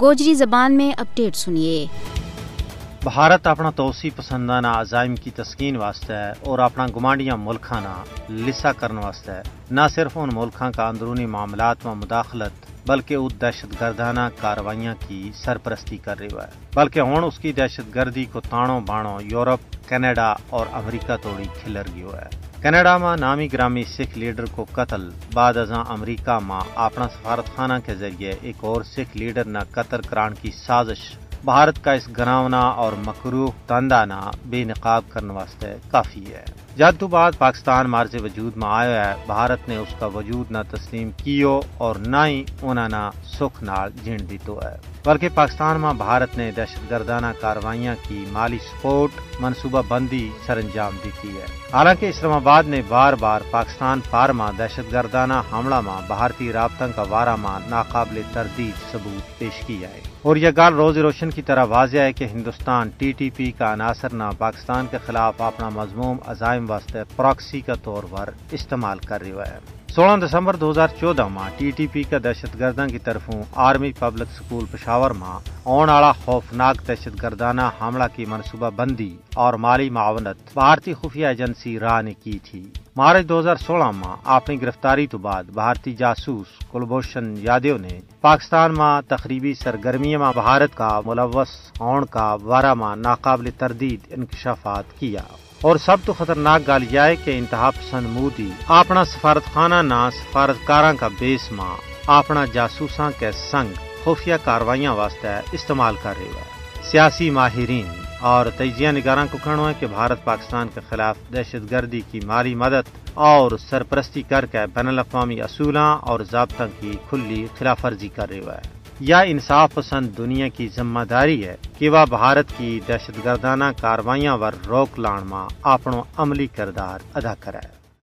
گوجری زبان میں اپڈیٹ سنیے۔ بھارت اپنا توسیع پسندانہ عزائم کی تسکین واسطے ہے اور اپنا گمانڈیاں ملکانہ لسا کرنے واسطے ہے نہ صرف ان ملکوں کا اندرونی معاملات میں مداخلت، بلکہ اس دہشت گردانہ کاروائیاں کی سرپرستی کر رہی ہے۔ بلکہ ہوں اس کی دہشت گردی کو تانوں بانوں یورپ، کینیڈا اور امریکہ توڑی کھلر گیا ہے۔ کینیڈا میں نامی گرامی سکھ لیڈر کو قتل، بعد ازاں امریکہ میں اپنا سفارت خانہ کے ذریعے ایک اور سکھ لیڈر نہ قتل کران کی سازش، بھارت کا اس گناونا اور مکروح تاندانہ بے نقاب کرنے واسطے کافی ہے۔ جد تو بعد پاکستان مارز وجود میں آیا ہے۔ بھارت نے اس کا وجود نہ تسلیم کیو اور نہ ہی انہوں نے سکھ نال جین دیتو ہے۔ بلکہ پاکستان میں بھارت نے دہشت گردانہ کاروائیاں کی مالی سپورٹ، منصوبہ بندی سر انجام دیتی ہے۔ حالانکہ اسلام آباد نے بار بار پاکستان پار ماں دہشت گردانہ حملہ ماں بھارتی رابطہ کا وارہ ماں ناقابل تردید ثبوت پیش کیا ہے۔ اور یہ گال روز روشن کی طرح واضح ہے کہ ہندوستان ٹی ٹی پی کا عناصر نہ پاکستان کے خلاف اپنا مضموم عزائم واسطے پراکسی کا طور پر استعمال کر رہا ہے۔ سولہ دسمبر دو ہزار چودہ ماں ٹی ٹی پی کا دہشت گردوں کی طرفوں آرمی پبلک سکول پشاور ماں آن والا خوفناک دہشت گردانہ حملہ کی منصوبہ بندی اور مالی معاونت بھارتی خفیہ ایجنسی راہ نے کی تھی۔ مارچ دو ہزار سولہ میں اپنی گرفتاری تو بعد بھارتی جاسوس کلبھوشن یادو نے پاکستان میں تقریبی سرگرمی میں بھارت کا ملوث ہون کا وارہ ماں ناقابل تردید انکشافات کیا۔ اور سب تو خطرناک گال یہ ہے کہ انتہا پسند مودی، اپنا سفارت خانہ نہ سفارت کاراں کا بیس ماں اپنا جاسوساں کے سنگ خفیہ کاروائیاں واسطے استعمال کر رہی ہے۔ سیاسی ماہرین اور تجزیہ نگاراں کو کہنا ہے کہ بھارت پاکستان کے خلاف دہشت گردی کی مالی مدد اور سرپرستی کر کے بین الاقوامی اصولوں اور ضابطوں کی کھلی خلاف ورزی کر رہا ہے۔ یا انصاف پسند دنیا کی ذمہ داری ہے کہ وہ بھارت کی دہشت گردانہ کاروائیاں ور روک لانما اپنو عملی کردار ادا کرے۔